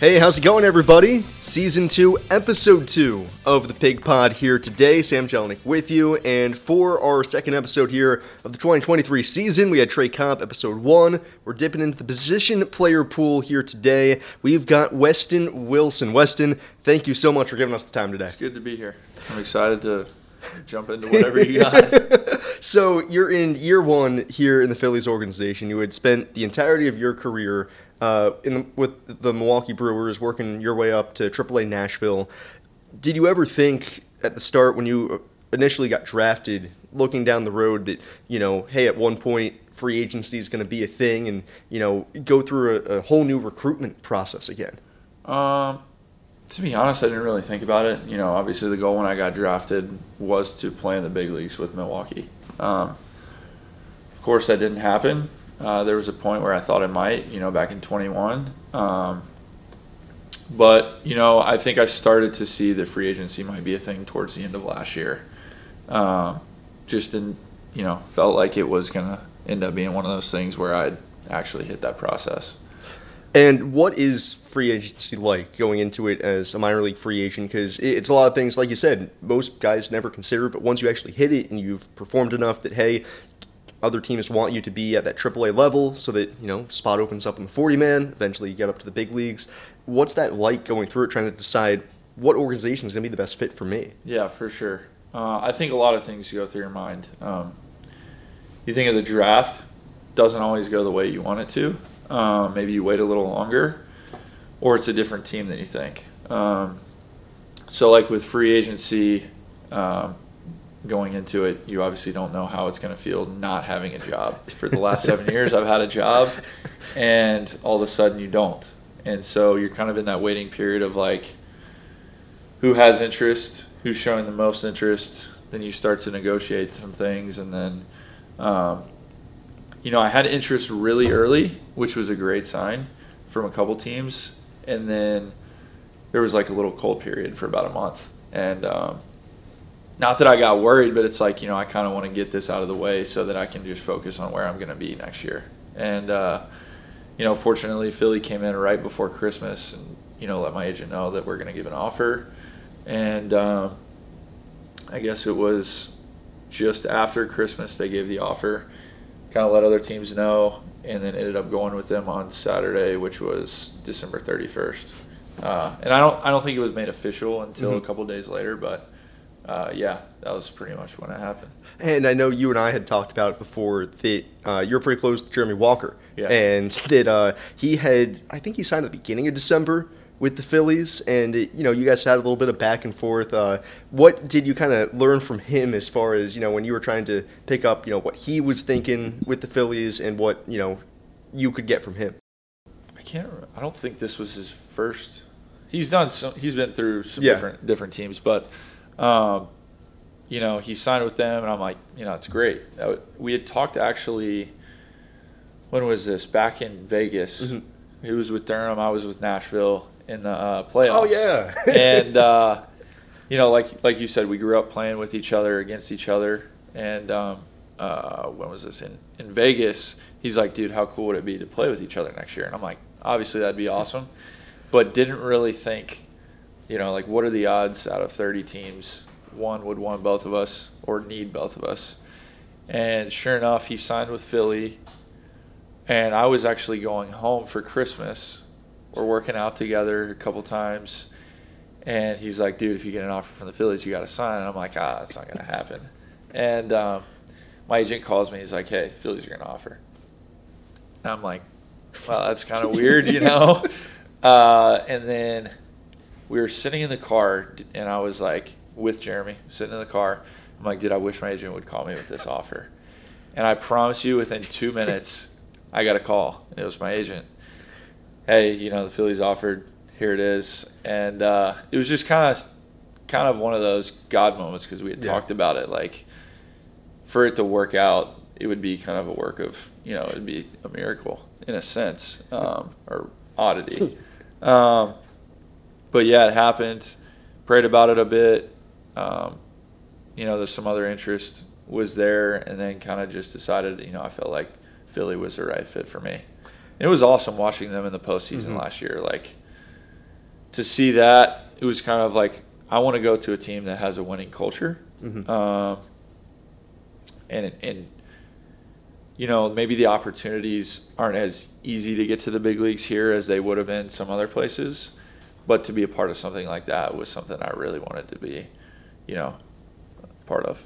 Hey, how's it going, everybody? Season 2, Episode 2 of the Pig Pod here today. Sam Jellinek with you. And for our second episode here of the 2023 season, we had Trey Cobb, Episode 1. We're dipping into the position player pool here today. We've got Weston Wilson. Weston, thank you so much for giving us the time today. It's good to be here. I'm excited to jump into whatever you got. So, you're in year one here in the Phillies organization. You had spent the entirety of your career uh, in the, with the Milwaukee Brewers, working your way up to AAA Nashville. Did you ever think at the start when you initially got drafted, looking down the road, that you know, hey, at one point free agency is going to be a thing, and you know, go through a, a whole new recruitment process again? Um, to be honest, I didn't really think about it. You know, obviously the goal when I got drafted was to play in the big leagues with Milwaukee. Um, of course, that didn't happen. Uh, there was a point where I thought it might, you know, back in 21. Um, but, you know, I think I started to see that free agency might be a thing towards the end of last year. Um, just didn't, you know, felt like it was going to end up being one of those things where I'd actually hit that process. And what is free agency like going into it as a minor league free agent? Because it's a lot of things, like you said, most guys never consider, but once you actually hit it and you've performed enough that, hey, other teams want you to be at that AAA level so that, you know, spot opens up in the 40 man, eventually you get up to the big leagues. What's that like going through it, trying to decide what organization is going to be the best fit for me? Yeah, for sure. Uh, I think a lot of things go through your mind. Um, you think of the draft, doesn't always go the way you want it to. Um, maybe you wait a little longer, or it's a different team than you think. Um, so, like with free agency, um, going into it, you obviously don't know how it's going to feel not having a job. For the last seven years, I've had a job, and all of a sudden you don't. And so you're kind of in that waiting period of like, who has interest, who's showing the most interest. Then you start to negotiate some things, and then, um, you know, I had interest really early, which was a great sign from a couple teams, and then there was like a little cold period for about a month, and um, not that I got worried, but it's like you know I kind of want to get this out of the way so that I can just focus on where I'm going to be next year. And uh, you know, fortunately, Philly came in right before Christmas, and you know let my agent know that we're going to give an offer. And um, I guess it was just after Christmas they gave the offer, kind of let other teams know, and then ended up going with them on Saturday, which was December 31st. Uh, and I don't I don't think it was made official until Mhm. a couple days later, but uh, yeah, that was pretty much when it happened. And I know you and I had talked about it before that uh, you're pretty close to Jeremy Walker. Yeah. And that uh, he had, I think he signed at the beginning of December with the Phillies. And, it, you know, you guys had a little bit of back and forth. Uh, what did you kind of learn from him as far as, you know, when you were trying to pick up, you know, what he was thinking with the Phillies and what, you know, you could get from him? I can't. Remember. I don't think this was his first. He's done. Some, he's been through some Yeah. different different teams, but um, you know, he signed with them, and I'm like, you know, it's great. We had talked actually. When was this? Back in Vegas. Mhm. He was with Durham. I was with Nashville in the uh, playoffs. Oh, yeah. and uh, you know, like like you said, we grew up playing with each other against each other. And um, uh, when was this in in Vegas? He's like, dude, how cool would it be to play with each other next year? And I'm like, obviously that'd be awesome, but didn't really think, you know, like what are the odds out of 30 teams, one would want both of us or need both of us. And sure enough, he signed with Philly. And I was actually going home for Christmas. We're working out together a couple times. And he's like, dude, if you get an offer from the Phillies, you got to sign. And I'm like, ah, it's not going to happen. And um, my agent calls me. He's like, hey, Phillies are going to offer. And I'm like, well, that's kind of weird, you know? Uh, and then we were sitting in the car, and I was like, with Jeremy, sitting in the car. I'm like, dude, I wish my agent would call me with this offer. And I promise you, within two minutes, I got a call. and It was my agent. Hey, you know, the Phillies offered. Here it is. And uh, it was just kind of, kind of one of those God moments because we had Yeah. talked about it. Like, for it to work out, it would be kind of a work of, you know, it'd be a miracle in a sense, um, or oddity. Um, but yeah, it happened. Prayed about it a bit. Um, you know, there's some other interest was there, and then kind of just decided, you know, I felt like Philly was the right fit for me. And it was awesome watching them in the postseason Mhm. last year. Like, to see that, it was kind of like I want to go to a team that has a winning culture, Mhm. um, and and you know maybe the opportunities aren't as easy to get to the big leagues here as they would have been some other places, but to be a part of something like that was something I really wanted to be, you know, part of.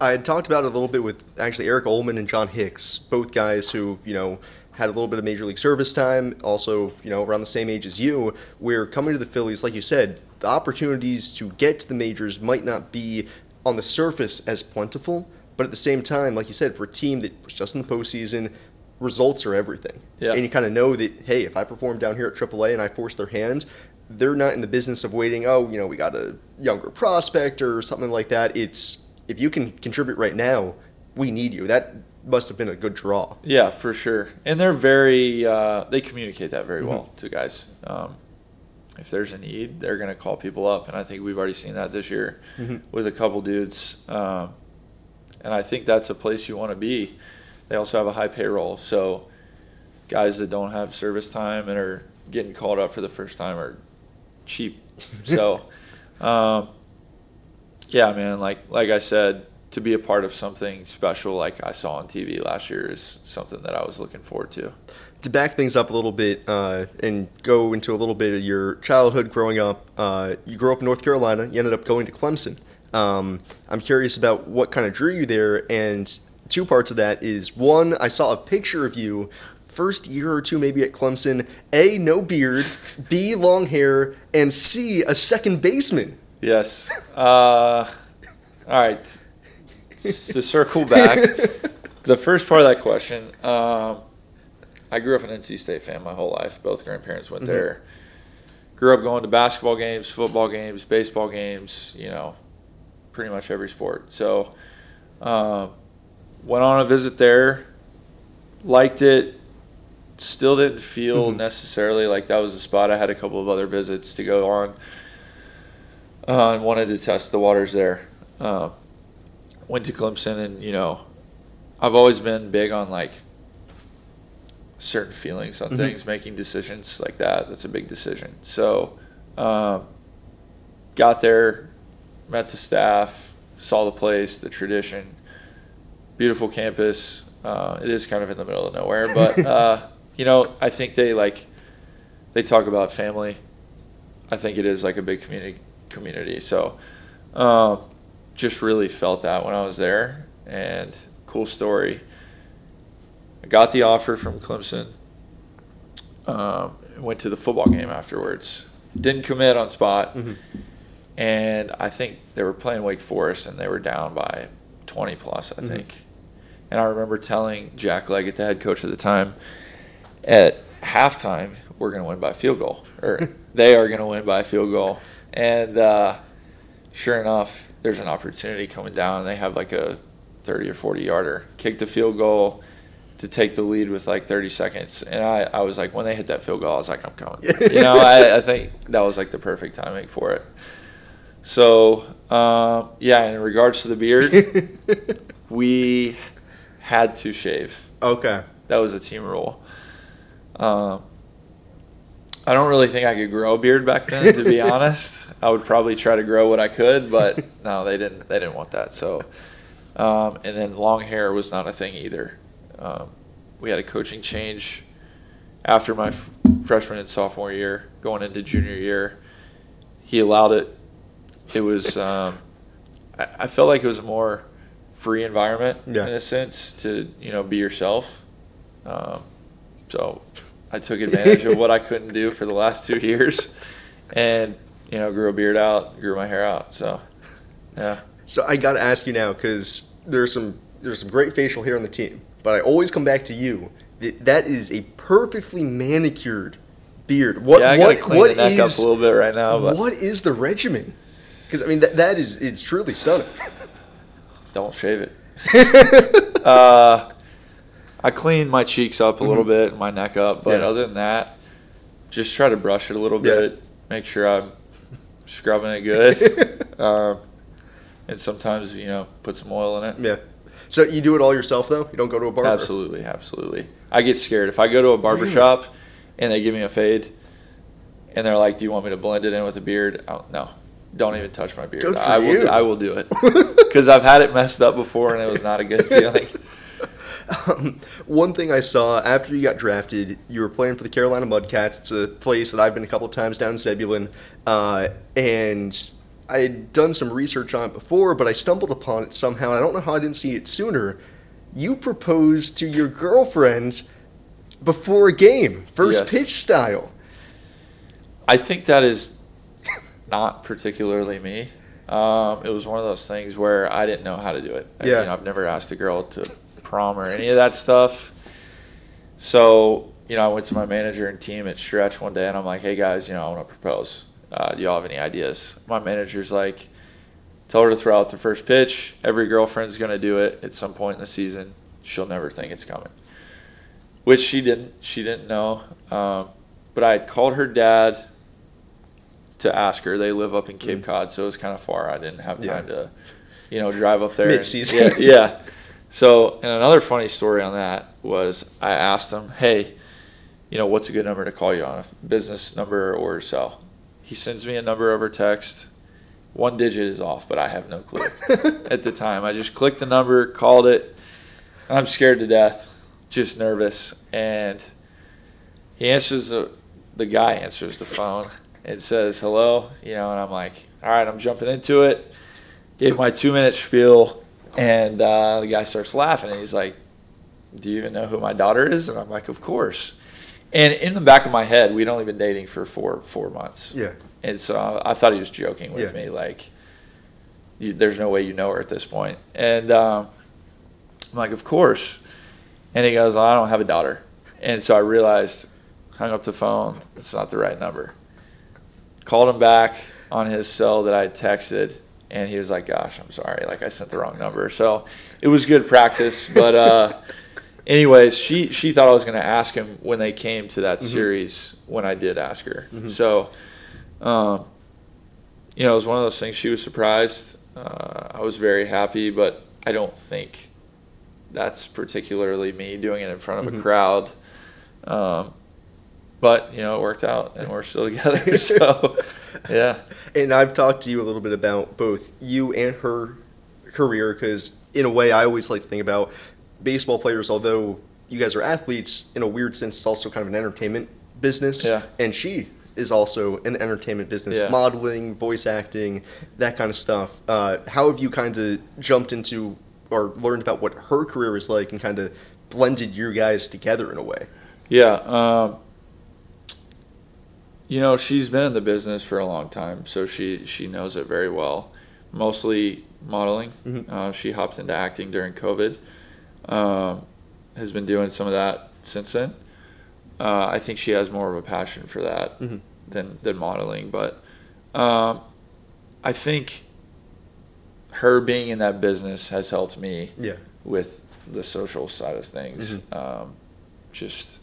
I had talked about it a little bit with actually Erich Uelmen and John Hicks, both guys who, you know, had a little bit of major league service time, also, you know, around the same age as you, where coming to the Phillies, like you said, the opportunities to get to the majors might not be on the surface as plentiful, but at the same time, like you said, for a team that was just in the postseason, results are everything. Yeah. And you kind of know that, hey, if I perform down here at AAA and I force their hand, they're not in the business of waiting, oh, you know, we got a younger prospect or something like that. It's if you can contribute right now, we need you. That must have been a good draw. Yeah, for sure. And they're very uh, they communicate that very well to guys. Um, if there's a need, they're going to call people up, and I think we've already seen that this year Mhm. with a couple dudes. Um, and I think that's a place you want to be. They also have a high payroll, so guys that don't have service time and are getting called up for the first time are cheap. So, um, yeah, man, like like I said, to be a part of something special like I saw on TV last year is something that I was looking forward to. To back things up a little bit uh, and go into a little bit of your childhood growing up, uh, you grew up in North Carolina. You ended up going to Clemson. Um, I'm curious about what kind of drew you there, and two parts of that is one, I saw a picture of you first year or two maybe at Clemson. A, no beard. B, long hair. And C, a second baseman. Yes. Uh, all right. To circle back, the first part of that question, um, I grew up an NC State fan my whole life. Both grandparents went Mhm. there. Grew up going to basketball games, football games, baseball games. You know, pretty much every sport. So, um, went on a visit there. Liked it. Still didn't feel Mhm. necessarily like that was the spot. I had a couple of other visits to go on uh, and wanted to test the waters there. Uh, went to Clemson, and you know, I've always been big on like certain feelings on Mhm. things, making decisions like that. That's a big decision. So, um, got there, met the staff, saw the place, the tradition, beautiful campus. Uh, it is kind of in the middle of nowhere, but uh, you know, I think they like they talk about family. I think it is like a big community community. So, um, just really felt that when I was there, and cool story. I got the offer from Clemson. Um, went to the football game afterwards. Didn't commit on spot, Mhm. and I think they were playing Wake Forest, and they were down by twenty plus, I Mhm. think. And I remember telling Jack Leggett, the head coach at the time, at halftime, we're going to win by field goal, or they are going to win by field goal. And uh, sure enough, there's an opportunity coming down, and they have like a 30 or 40 yarder, kick the field goal to take the lead with like 30 seconds. And I, I was like, when they hit that field goal, I was like, I'm coming. you know, I, I think that was like the perfect timing for it. So, um, yeah, in regards to the beard, we had to shave. okay. That was a team rule. Um, I don't really think I could grow a beard back then, to be honest. I would probably try to grow what I could, but no, they didn't. They didn't want that. So, um, and then long hair was not a thing either. Um, we had a coaching change after my f- freshman and sophomore year, going into junior year. He allowed it. It was. Um, I, I felt like it was a more free environment Yeah. in a sense to you know be yourself. Um, so I took advantage of what I couldn't do for the last two years, and you know grew a beard out, grew my hair out. So yeah, So I got to ask you now because there's some there's some great facial hair on the team, but I always come back to you. That that is a perfectly manicured beard. What yeah, I what gotta clean what is up a little bit right now, but what is the regimen? Because I mean that that is it's truly stunning. don't shave it. uh, I clean my cheeks up a little Mhm. bit, and my neck up, but Yeah. other than that, just try to brush it a little Yeah. bit. Make sure I'm scrubbing it good. um, and sometimes you know put some oil in it. yeah. So you do it all yourself though? You don't go to a barber? Absolutely, absolutely. I get scared if I go to a barber shop and they give me a fade, and they're like, "Do you want me to blend it in with a beard?" Oh, no, don't even touch my beard. I will. you. I will do it because I've had it messed up before, and it was not a good feeling. Um, one thing I saw after you got drafted, you were playing for the Carolina Mudcats. It's a place that I've been a couple times down in Zebulon, uh, and I had done some research on it before, but I stumbled upon it somehow. I don't know how I didn't see it sooner. You proposed to your girlfriend before a game, first Yes. pitch style. I think that is not particularly me. Um, it was one of those things where I didn't know how to do it. I- Yeah. know, I've never asked a girl to prom or any of that stuff. So, you know, I went to my manager and team at Stretch one day and I'm like, hey guys, you know, I want to propose. Uh, do y'all have any ideas? My manager's like, tell her to throw out the first pitch. Every girlfriend's going to do it at some point in the season. She'll never think it's coming. Which she didn't. She didn't know. Um, but I had called her dad to ask her. They live up in Cape Cod, so it was kind of far. I didn't have Yeah. time to, you know, drive up there. Mid-season. Yeah, yeah. So, and another funny story on that was I asked him, "Hey, you know, what's a good number to call you on? A business number or cell?" He sends me a number over text. One digit is off, but I have no clue at the time. I just clicked the number, called it. I'm scared to death, just nervous, and he answers the the guy answers the phone and says hello, you know, and I'm like, all right, I'm jumping into it. Gave my two minute spiel, and uh, the guy starts laughing, and he's like, "Do you even know who my daughter is?" And I'm like, "Of course." And in the back of my head, we'd only been dating for four four months. Yeah. And so I thought he was joking with Yeah. me, like, you, "There's no way you know her at this point." And um, I'm like, "Of course." And he goes, "I don't have a daughter." And so I realized, hung up the phone. It's not the right number. Called him back on his cell that I had texted, and he was like, "Gosh, I'm sorry. Like I sent the wrong number." So it was good practice, but. uh anyways, she she thought I was going to ask him when they came to that series when I did ask her. So, um, you know, it was one of those things. She was surprised. Uh, I was very happy, but I don't think that's particularly me doing it in front of a crowd. Um, but you know, it worked out, and we're still together. So, yeah. And I've talked to you a little bit about both you and her career because, in a way, I always like to think about baseball players, although you guys are athletes, in a weird sense, it's also kind of an entertainment business. Yeah. And she is also in the entertainment business, Yeah. modeling, voice acting, that kind of stuff. Uh, how have you kind of jumped into or learned about what her career is like and kind of blended you guys together in a way? Yeah. Um, you know, she's been in the business for a long time, so she she knows it very well. Mostly modeling. Mhm. Uh, she hopped into acting during COVID. Um, has been doing some of that since then. Uh, I think she has more of a passion for that Mhm. than than modeling, but um, I think her being in that business has helped me Yeah. with the social side of things. Mhm. Um, just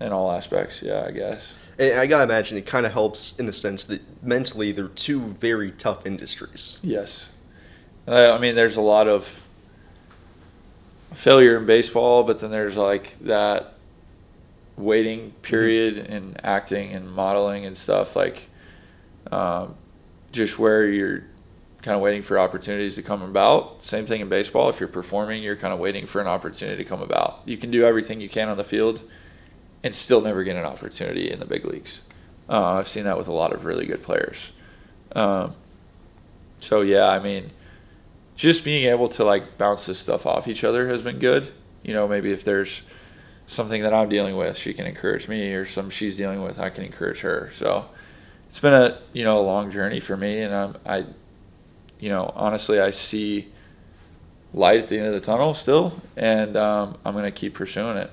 in all aspects, yeah, I guess. And I gotta imagine it kind of helps in the sense that mentally they're two very tough industries. Yes. Uh, I mean, there's a lot of failure in baseball, but then there's like that waiting period in acting and modeling and stuff, like um, just where you're kind of waiting for opportunities to come about. Same thing in baseball. If you're performing, you're kind of waiting for an opportunity to come about. You can do everything you can on the field and still never get an opportunity in the big leagues. Uh, I've seen that with a lot of really good players. Um, so yeah, I mean, just being able to like bounce this stuff off each other has been good. You know, maybe if there's something that I'm dealing with, she can encourage me, or some she's dealing with, I can encourage her. So it's been a you know a long journey for me, and I'm I, you know, honestly, I see light at the end of the tunnel still, and um, I'm gonna keep pursuing it.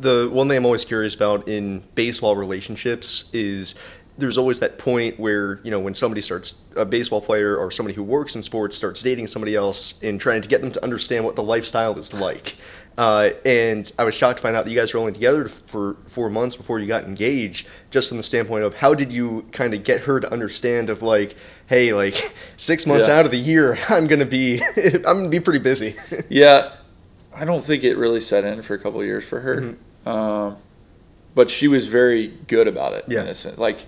The one thing I'm always curious about in baseball relationships is there's always that point where, you know, when somebody starts, a baseball player or somebody who works in sports starts dating somebody else and trying to get them to understand what the lifestyle is like. Uh, and I was shocked to find out that you guys were only together for four months before you got engaged, just from the standpoint of how did you kind of get her to understand of like, hey, like six months Yeah. out of the year, I'm gonna be, I'm gonna be pretty busy. Yeah, I don't think it really set in for a couple of years for her. Um, but she was very good about it. Yeah. In a sense. Like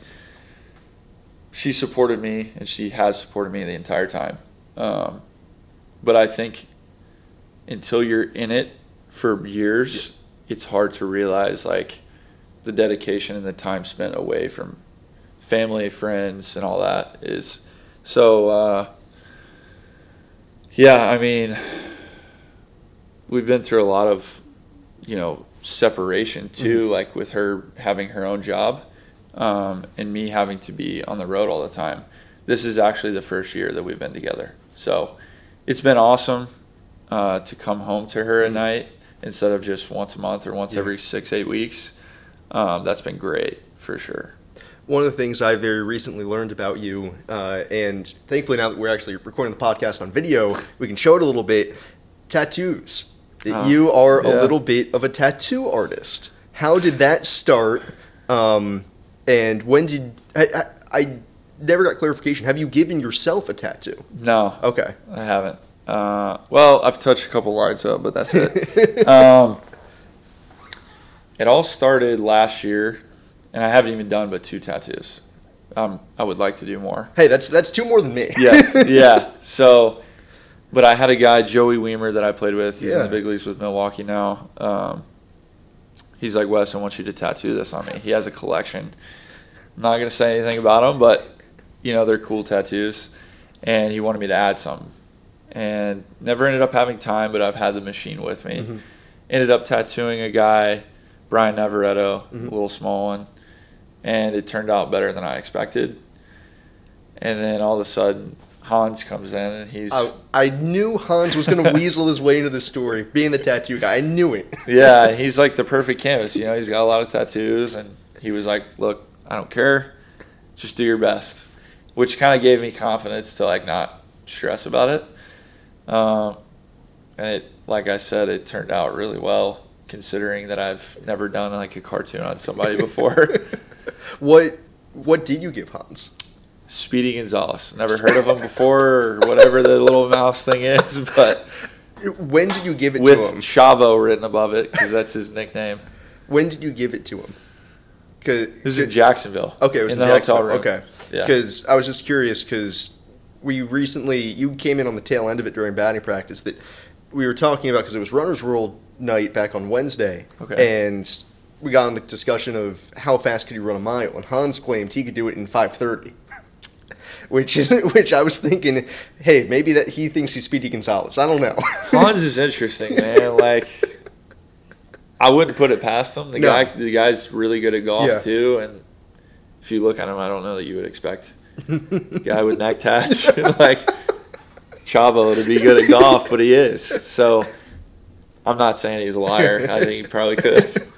she supported me, and she has supported me the entire time. Um, but I think until you're in it for years, it's hard to realize like the dedication and the time spent away from family, friends, and all that is. So, uh, yeah, I mean, we've been through a lot of, you know, separation too, like with her having her own job um, and me having to be on the road all the time. This is actually the first year that we've been together. So it's been awesome uh, to come home to her at night instead of just once a month or once Yeah. every six, eight weeks. Um, that's been great for sure. One of the things I very recently learned about you, uh, and thankfully now that we're actually recording the podcast on video, we can show it a little bit. Tattoos. That Ah, you are a little bit of a tattoo artist. How did that start? Um, and when did I, I? I never got clarification. Have you given yourself a tattoo? No, Okay. I haven't. Uh, well, I've touched a couple lines up, but that's it. um, it all started last year, and I haven't even done but two tattoos. Um, I would like to do more. hey, that's that's two more than me. Yes, yeah. So, but I had a guy, Joey Wiemer, that I played with. He's in the big leagues with Milwaukee now. Um, he's like, Wes, I want you to tattoo this on me. He has a collection. I'm not gonna say anything about them, but you know they're cool tattoos, and he wanted me to add some, and never ended up having time. But I've had the machine with me. Mhm. Ended up tattooing a guy, Brian Navarreto, Mhm. a little small one, and it turned out better than I expected. And then all of a sudden, Hans comes in and he's I, I knew Hans was going to weasel his way into the story, being the tattoo guy. I knew it. yeah, he's like the perfect canvas. You know, he's got a lot of tattoos, and he was like, "Look, I don't care, just do your best," which kind of gave me confidence to like not stress about it. Um, and it, like I said, it turned out really well considering that I've never done like a cartoon on somebody before. what What did you give Hans? Speedy Gonzalez, never heard of him before, or whatever the little mouse thing is, but When did you give it with to him? Chavo written above it because that's his nickname. When did you give it to him? Cause, It was in Jacksonville. okay, it was in in, the hotel Jacksonville. room. Okay, Yeah. because I was just curious because we recently you came in on the tail end of it during batting practice that we were talking about because it was Runners World night back on Wednesday, Okay. and we got on the discussion of how fast could you run a mile, and Hans claimed he could do it in five thirty. Which, which I was thinking, hey, maybe that he thinks he's Speedy Gonzalez. I don't know. Hans is interesting, man. Like, I wouldn't put it past him. The No. guy, the guy's really good at golf Yeah. too. And if you look at him, I don't know that you would expect a guy with neck tats like Chavo to be good at golf, but he is. So I'm not saying he's a liar. I think he probably could.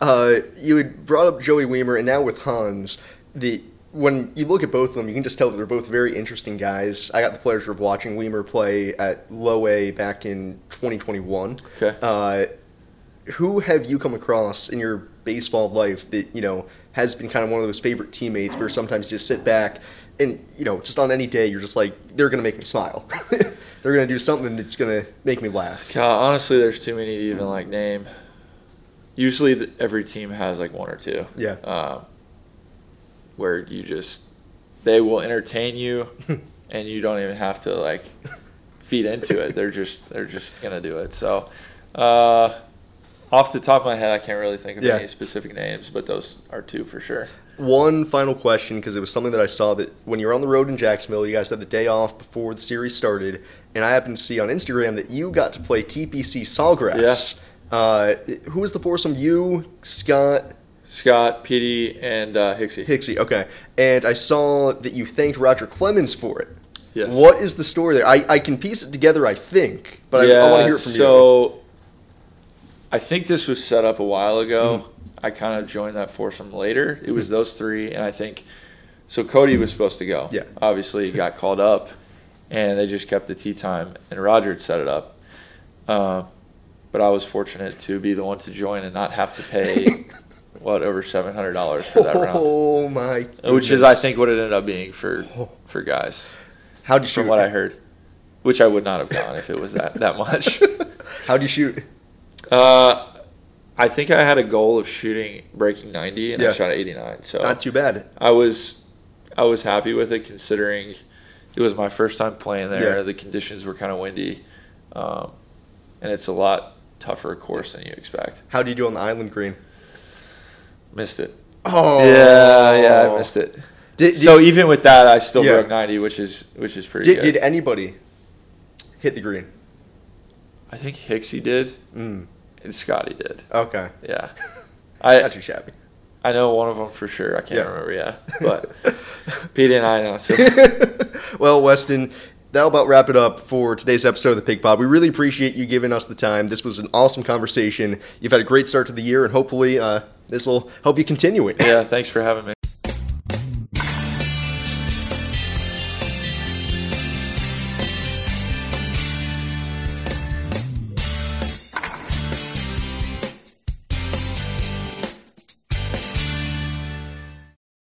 Uh, you had brought up Joey Wiemer, and now with Hans, the when you look at both of them, you can just tell that they're both very interesting guys. I got the pleasure of watching Wiemer play at Low A back in 2021. Okay. Uh, who have you come across in your baseball life that you know has been kind of one of those favorite teammates where sometimes you just sit back and you know just on any day you're just like they're gonna make me smile. they're gonna do something that's gonna make me laugh. God, honestly, there's too many to even like name. Usually, th- every team has like one or two. Yeah. Um, where you just they will entertain you, and you don't even have to like feed into it. They're just they're just gonna do it. So, uh, off the top of my head, I can't really think of Yeah. any specific names, but those are two for sure. One final question, because it was something that I saw that when you were on the road in Jacksonville, you guys had the day off before the series started, and I happened to see on Instagram that you got to play TPC Sawgrass. Uh, who was the foursome? You, Scott, Scott, Petey, and uh, Hixie. Hixie. Okay, and I saw that you thanked Roger Clemens for it. Yes. What is the story there? I, I can piece it together, I think, but I, I want to hear it from you. so I think this was set up a while ago. Mm-hmm. I kind of joined that foursome later. It was those three, and I think so. Cody was supposed to go. Yeah. Obviously, he got called up, and they just kept the tea time, and Roger had set it up. Uh, but I was fortunate to be the one to join and not have to pay what over seven hundred dollars for that round, Oh my! Goodness. which is I think what it ended up being for for guys How did you from shoot? what I heard. Which I would not have gone if it was that that much. How'd you shoot? Uh, I think I had a goal of shooting breaking 90 and Yeah. I shot 89. So Not too bad. I was I was happy with it considering it was my first time playing there. Yeah. The conditions were kind of windy, um, and it's a lot tougher course than you expect. How do you do on the island green? Missed it. Oh, Yeah, yeah, I missed it. Did, so even with that, I still Yeah. broke 90, which is which is pretty did, good. did anybody hit the green? I think Hixie did Mm, and Scotty did. okay, Yeah, I not too shabby. I know one of them for sure. I can't Yeah. remember. Yeah, but Pete and I not so. well, Weston, that'll about wrap it up for today's episode of the Pig Pod. We really appreciate you giving us the time. This was an awesome conversation. You've had a great start to the year, and hopefully, uh, this will help you continue it. Yeah, thanks for having me.